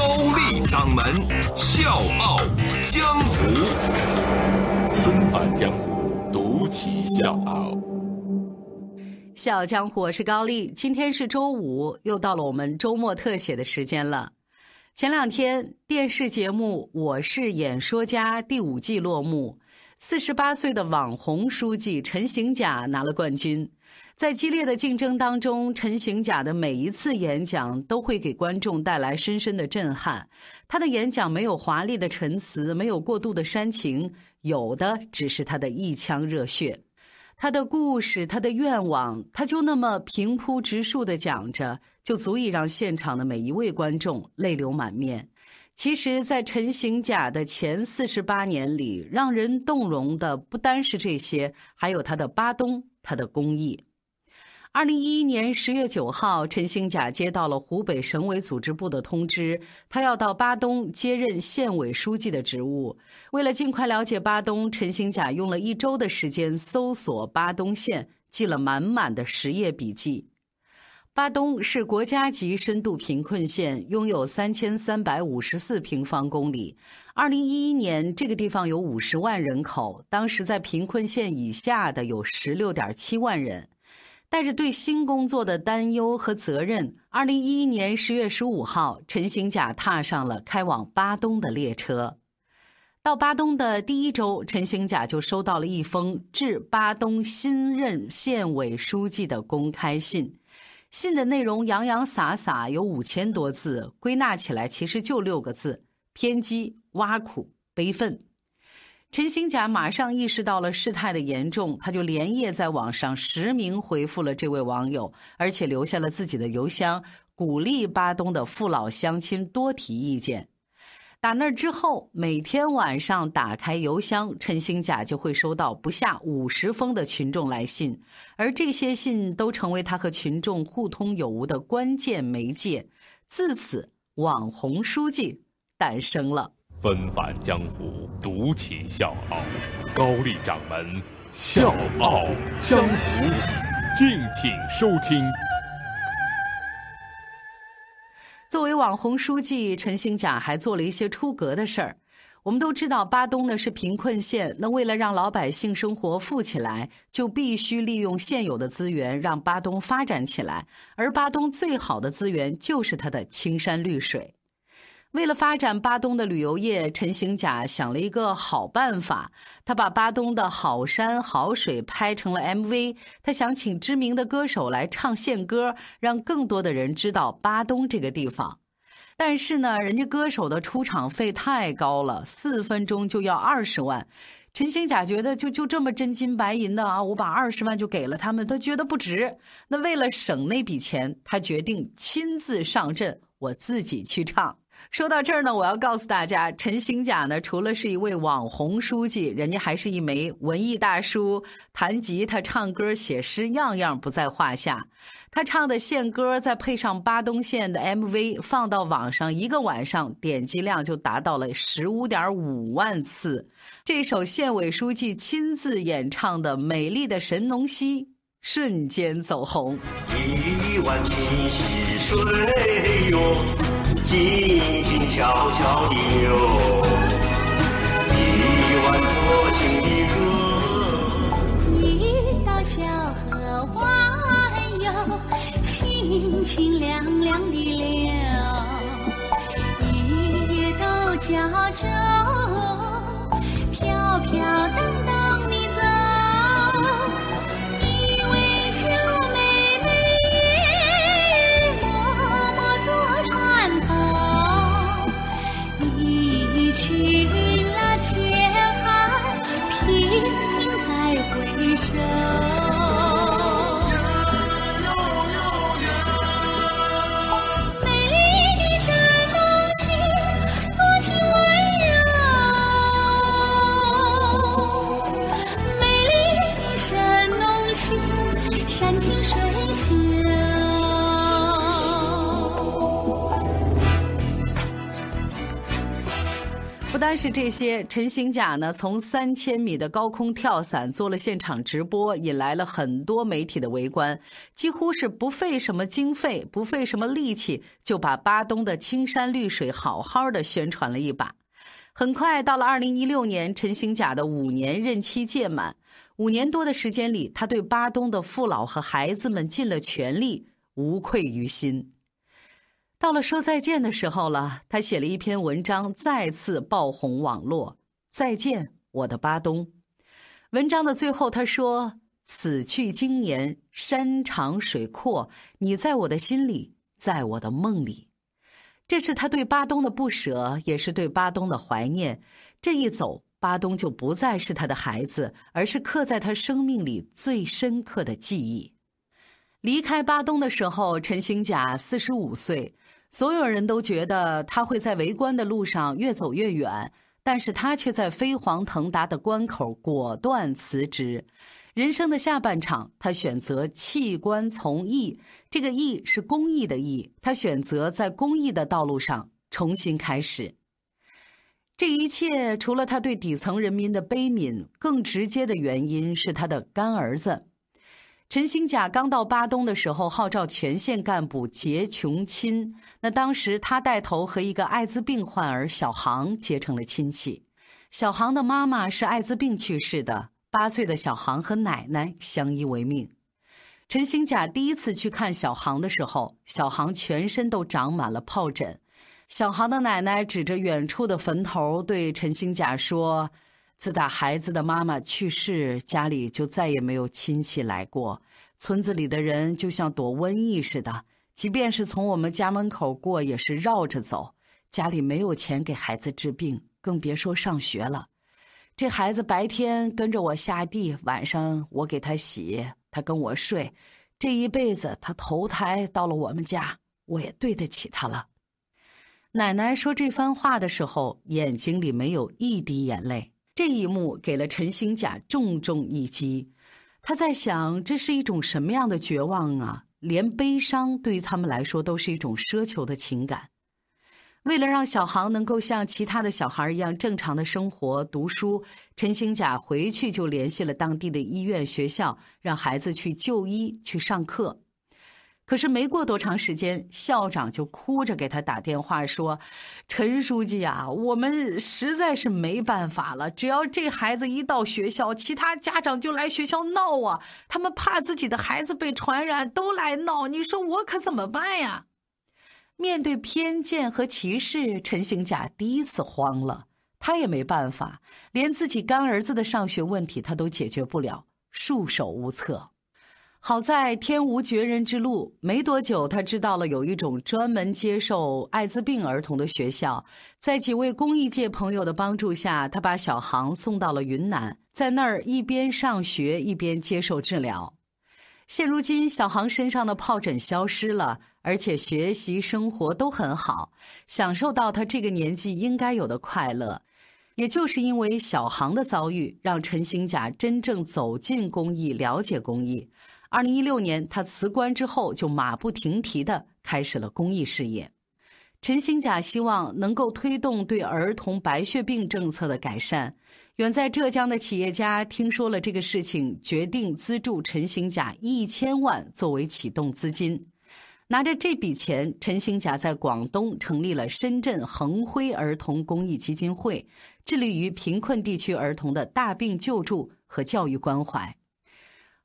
高丽掌门笑傲江湖，重返江湖，独骑笑傲。笑傲江湖，我是高丽。今天是周五，又到了我们周末特写的时间了。前两天，电视节目《我是演说家》第五季落幕，四十八岁的网红书记陈行甲拿了冠军。在激烈的竞争当中，陈行甲的每一次演讲都会给观众带来深深的震撼。他的演讲没有华丽的陈词，没有过度的煽情，有的只是他的一腔热血。他的故事，他的愿望，他就那么平铺直述的讲着，就足以让现场的每一位观众泪流满面。其实，在陈行甲的前四十八年里，让人动容的不单是这些，还有他的巴东，他的公益。二零一一年十月九号，陈兴甲接到了湖北省委组织部的通知，他要到巴东接任县委书记的职务。为了尽快了解巴东，陈兴甲用了一周的时间搜索巴东县，记了满满的十页笔记。巴东是国家级深度贫困县，拥有三千三百五十四平方公里。二零一一年，这个地方有五十万人口，当时在贫困县以下的有十六点七万人。带着对新工作的担忧和责任，二零一一年十月十五号，陈行甲踏上了开往巴东的列车。到巴东的第一周，陈行甲就收到了一封致巴东新任县委书记的公开信。信的内容洋洋洒洒，有五千多字，归纳起来其实就六个字：偏激、挖苦、悲愤。陈兴甲马上意识到了事态的严重，他就连夜在网上实名回复了这位网友，而且留下了自己的邮箱，鼓励巴东的父老乡亲多提意见。打那之后，每天晚上打开邮箱，陈兴甲就会收到不下五十封的群众来信，而这些信都成为他和群众互通有无的关键媒介。自此，网红书记诞生了。纷返江湖，独起笑傲。高丽掌门笑傲江湖，敬请收听。作为网红书记，陈兴甲还做了一些出格的事儿。我们都知道，巴东呢是贫困县，那为了让老百姓生活富起来，就必须利用现有的资源，让巴东发展起来。而巴东最好的资源就是它的青山绿水。为了发展巴东的旅游业，陈行甲想了一个好办法。他把巴东的好山好水拍成了 MV。他想请知名的歌手来唱献歌，让更多的人知道巴东这个地方。但是呢，人家歌手的出场费太高了，四分钟就要二十万。陈行甲觉得就就这么真金白银的啊，我把二十万就给了他们，他觉得不值。那为了省那笔钱，他决定亲自上阵，我自己去唱。说到这儿呢，我要告诉大家，陈行甲呢，除了是一位网红书记，人家还是一枚文艺大叔，弹吉他、唱歌、写诗，样样不在话下。他唱的献歌，再配上巴东县的 MV，放到网上，一个晚上点击量就达到了十五点五万次。这首县委书记亲自演唱的《美丽的神农溪》，瞬间走红。一湾清溪水哟。静静悄悄地流，一湾多情的歌。一道小河弯哟，清清凉凉的流。一叶豆角洲，单是这些，陈行甲呢从三千米的高空跳伞做了现场直播，引来了很多媒体的围观，几乎是不费什么经费、不费什么力气，就把巴东的青山绿水好好的宣传了一把。很快到了二零一六年，陈行甲的五年任期届满，五年多的时间里，他对巴东的父老和孩子们尽了全力，无愧于心。到了说再见的时候了，他写了一篇文章，再次爆红网络。再见，我的巴东。文章的最后，他说：“此去经年，山长水阔，你在我的心里，在我的梦里。”这是他对巴东的不舍，也是对巴东的怀念。这一走，巴东就不再是他的孩子，而是刻在他生命里最深刻的记忆。离开巴东的时候，陈兴甲四十五岁。所有人都觉得他会在为官的路上越走越远，但是他却在飞黄腾达的关口果断辞职。人生的下半场，他选择弃官从艺，这个“艺”是公益的“艺”。他选择在公益的道路上重新开始。这一切，除了他对底层人民的悲悯，更直接的原因是他的干儿子。陈兴甲刚到巴东的时候，号召全县干部结穷亲。那当时他带头和一个艾滋病患儿小航结成了亲戚。小航的妈妈是艾滋病去世的，八岁的小航和奶奶相依为命。陈兴甲第一次去看小航的时候，小航全身都长满了疱疹。小航的奶奶指着远处的坟头对陈兴甲说。自打孩子的妈妈去世，家里就再也没有亲戚来过。村子里的人就像躲瘟疫似的，即便是从我们家门口过，也是绕着走。家里没有钱给孩子治病，更别说上学了。这孩子白天跟着我下地，晚上我给他洗，他跟我睡。这一辈子，他投胎到了我们家，我也对得起他了。奶奶说这番话的时候，眼睛里没有一滴眼泪。这一幕给了陈兴甲重重一击，他在想，这是一种什么样的绝望啊？连悲伤对于他们来说都是一种奢求的情感。为了让小航能够像其他的小孩一样正常的生活、读书，陈兴甲回去就联系了当地的医院、学校，让孩子去就医、去上课。可是没过多长时间，校长就哭着给他打电话说：“陈书记啊，我们实在是没办法了。只要这孩子一到学校，其他家长就来学校闹啊。他们怕自己的孩子被传染，都来闹。你说我可怎么办呀？”面对偏见和歧视，陈兴甲第一次慌了。他也没办法，连自己干儿子的上学问题他都解决不了，束手无策。好在天无绝人之路，没多久，他知道了有一种专门接受艾滋病儿童的学校。在几位公益界朋友的帮助下，他把小航送到了云南，在那儿一边上学一边接受治疗。现如今，小航身上的疱疹消失了，而且学习生活都很好，享受到他这个年纪应该有的快乐。也就是因为小航的遭遇，让陈兴甲真正走进公益，了解公益。二零一六年，他辞官之后就马不停蹄地开始了公益事业。陈兴甲希望能够推动对儿童白血病政策的改善。远在浙江的企业家听说了这个事情，决定资助陈兴甲一千万作为启动资金。拿着这笔钱，陈兴甲在广东成立了深圳恒辉儿童公益基金会，致力于贫困地区儿童的大病救助和教育关怀。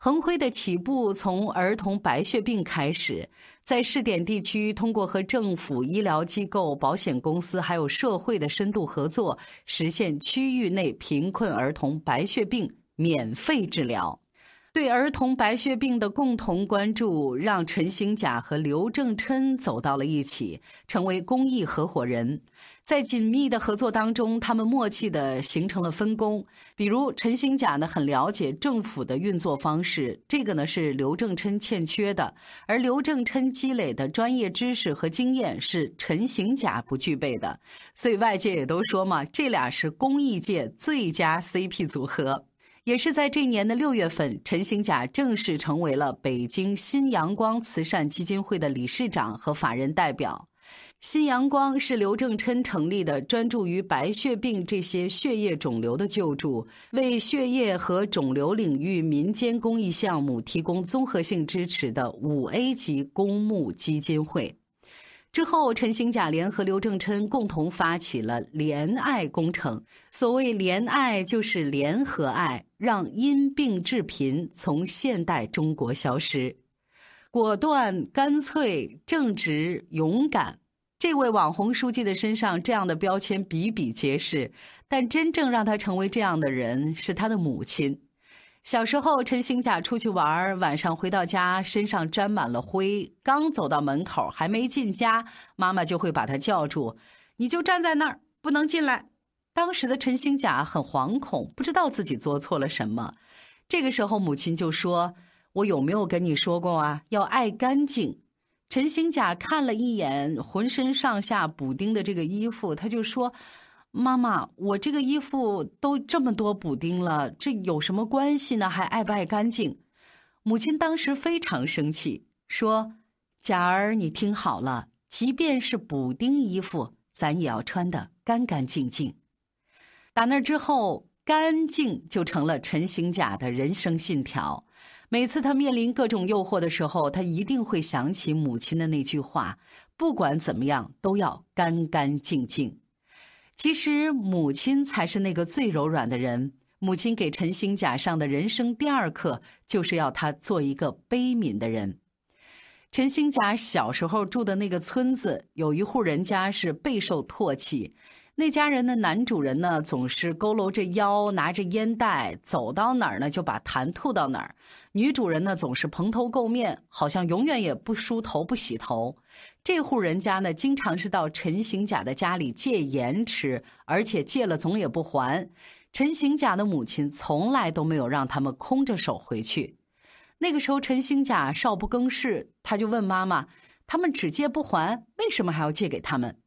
恒辉的起步从儿童白血病开始，在试点地区，通过和政府、医疗机构、保险公司还有社会的深度合作，实现区域内贫困儿童白血病免费治疗。对儿童白血病的共同关注，让陈兴甲和刘正琛走到了一起，成为公益合伙人。在紧密的合作当中，他们默契地形成了分工。比如，陈兴甲呢很了解政府的运作方式，这个呢是刘正琛欠缺的；而刘正琛积累的专业知识和经验是陈兴甲不具备的。所以外界也都说嘛，这俩是公益界最佳 CP 组合。也是在这一年的六月份，陈兴甲正式成为了北京新阳光慈善基金会的理事长和法人代表。新阳光是刘正琛成立的，专注于白血病这些血液肿瘤的救助，为血液和肿瘤领域民间公益项目提供综合性支持的五 A 级公募基金会。之后，陈兴甲联合刘正琛共同发起了联爱工程。所谓联爱，就是联合爱，让因病致贫从现代中国消失。果断、干脆、正直、勇敢。这位网红书记的身上这样的标签比比皆是，但真正让他成为这样的人是他的母亲。小时候，陈兴甲出去玩，晚上回到家，身上沾满了灰。刚走到门口，还没进家，妈妈就会把他叫住：“你就站在那儿，不能进来。”当时的陈兴甲很惶恐，不知道自己做错了什么。这个时候，母亲就说：“我有没有跟你说过啊？要爱干净。”陈兴甲看了一眼浑身上下补丁的这个衣服，他就说：“妈妈，我这个衣服都这么多补丁了，这有什么关系呢？还爱不爱干净？”母亲当时非常生气，说：“甲儿，你听好了，即便是补丁衣服，咱也要穿得干干净净。”打那之后，干净就成了陈行甲的人生信条。每次他面临各种诱惑的时候，他一定会想起母亲的那句话：“不管怎么样，都要干干净净。”其实，母亲才是那个最柔软的人。母亲给陈兴甲上的人生第二课，就是要他做一个悲悯的人。陈兴甲小时候住的那个村子，有一户人家是备受唾弃。那家人的男主人呢，总是佝偻着腰，拿着烟袋，走到哪儿呢就把痰吐到哪儿。女主人呢，总是蓬头垢面，好像永远也不梳头、不洗头。这户人家呢，经常是到陈行甲的家里借盐吃，而且借了总也不还。陈行甲的母亲从来都没有让他们空着手回去。那个时候，陈行甲少不更事，他就问妈妈：“他们只借不还，为什么还要借给他们？”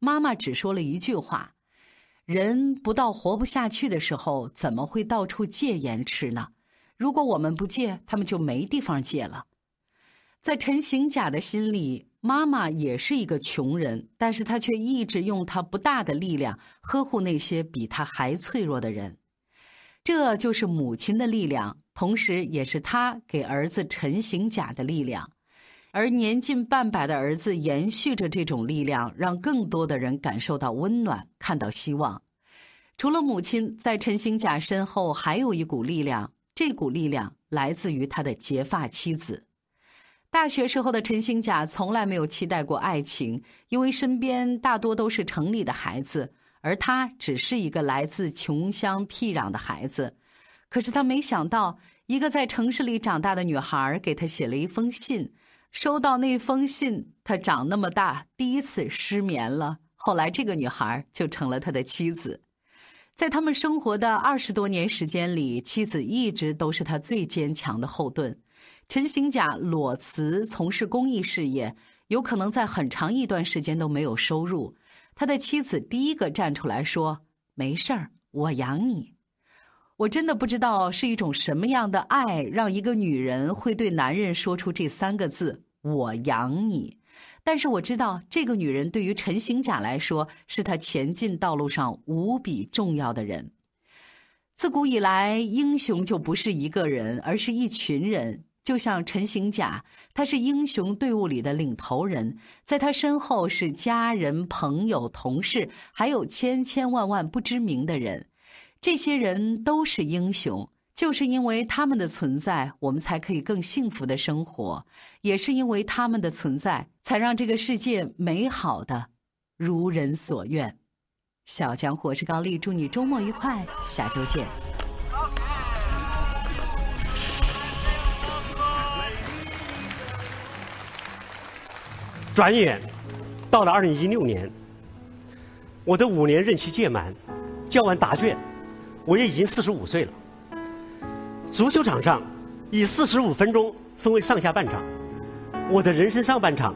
妈妈只说了一句话：“人不到活不下去的时候，怎么会到处借盐吃呢？如果我们不借，他们就没地方借了。”在陈行甲的心里，妈妈也是一个穷人，但是他却一直用他不大的力量呵护那些比他还脆弱的人。这就是母亲的力量，同时也是他给儿子陈行甲的力量。而年近半百的儿子延续着这种力量，让更多的人感受到温暖，看到希望。除了母亲，在陈行甲身后还有一股力量，这股力量来自于他的结发妻子。大学时候的陈兴甲从来没有期待过爱情，因为身边大多都是城里的孩子，而他只是一个来自穷乡僻壤的孩子。可是他没想到，一个在城市里长大的女孩给他写了一封信。收到那封信，他长那么大第一次失眠了。后来这个女孩就成了他的妻子，在他们生活的二十多年时间里，妻子一直都是他最坚强的后盾。陈行甲裸辞从事公益事业，有可能在很长一段时间都没有收入。他的妻子第一个站出来说：“没事儿，我养你。”我真的不知道是一种什么样的爱，让一个女人会对男人说出这三个字“我养你”。但是我知道，这个女人对于陈行甲来说，是他前进道路上无比重要的人。自古以来，英雄就不是一个人，而是一群人。就像陈行甲，他是英雄队伍里的领头人，在他身后是家人、朋友、同事，还有千千万万不知名的人。这些人都是英雄，就是因为他们的存在，我们才可以更幸福的生活；也是因为他们的存在，才让这个世界美好的如人所愿。小江我是高丽，祝你周末愉快，下周见。转眼到了二零一六年，我的五年任期届满，交完答卷。我也已经四十五岁了。足球场上，以四十五分钟分为上下半场。我的人生上半场，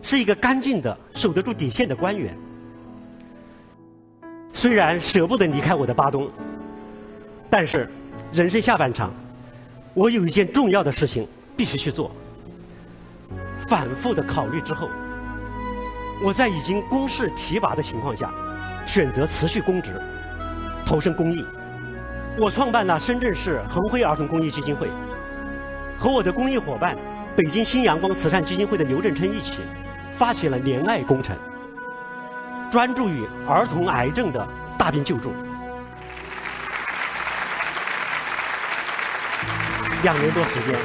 是一个干净的、守得住底线的官员。虽然舍不得离开我的巴东，但是人生下半场，我有一件重要的事情必须去做。反复的考虑之后，我在已经公示提拔的情况下，选择辞去公职，投身公益。我创办了深圳市恒辉儿童公益基金会，和我的公益伙伴北京新阳光慈善基金会的刘振琛一起，发起了怜爱工程，专注于儿童癌症的大病救助。两年多时间，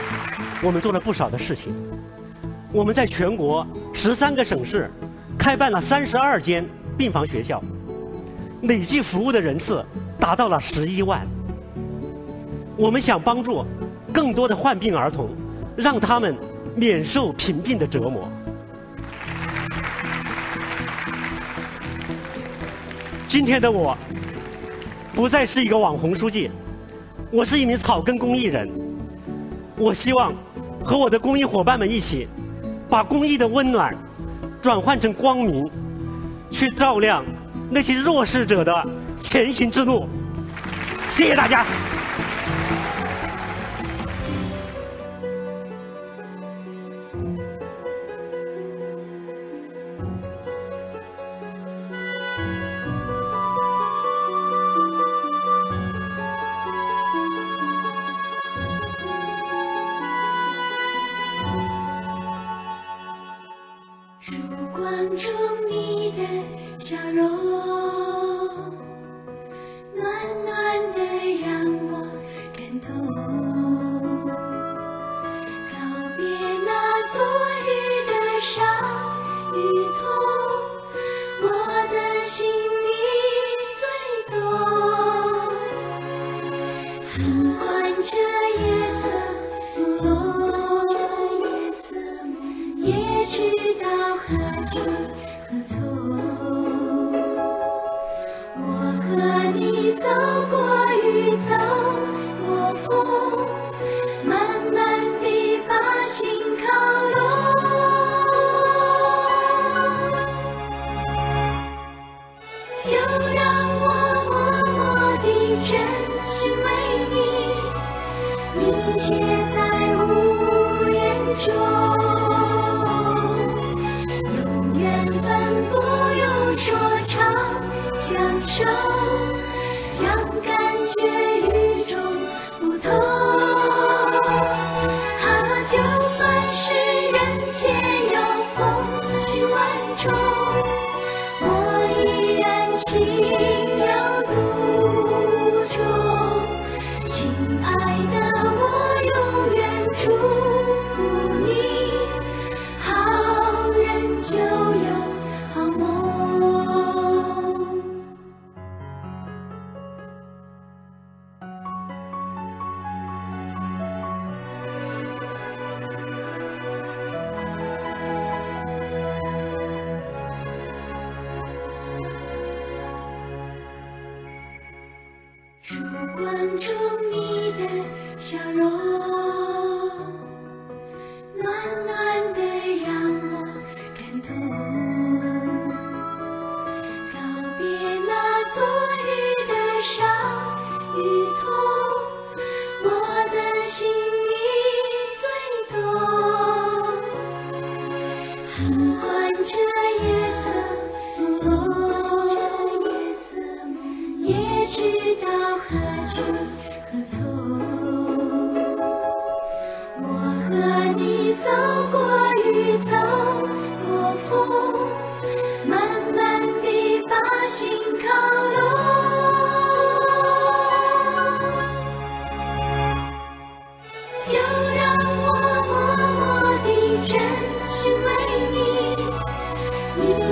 我们做了不少的事情。我们在全国十三个省市开办了三十二间病房学校，累计服务的人次达到了十一万。我们想帮助更多的患病儿童，让他们免受贫病的折磨。今天的我，不再是一个网红书记，我是一名草根公益人。我希望和我的公益伙伴们一起，把公益的温暖转换成光明，去照亮那些弱势者的前行之路。谢谢大家。告别那昨日的伤与痛，我的心。就让我默默地真心为你，一切在无言中。有缘分不用说唱，享受，然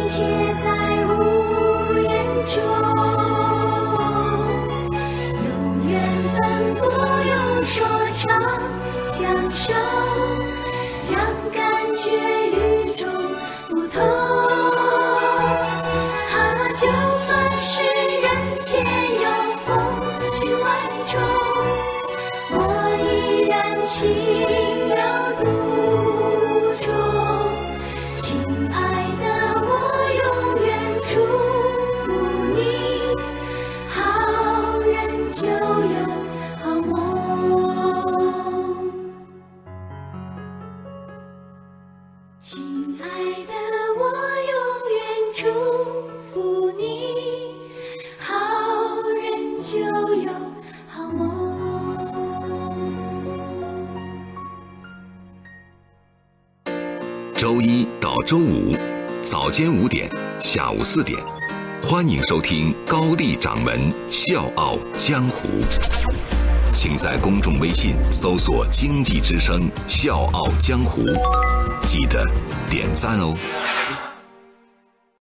切在无言中。有缘分不用说长，享受，天五点，下午四点，欢迎收听高丽掌门笑傲江湖。请在公众微信搜索“经济之声笑傲江湖”，记得点赞哦。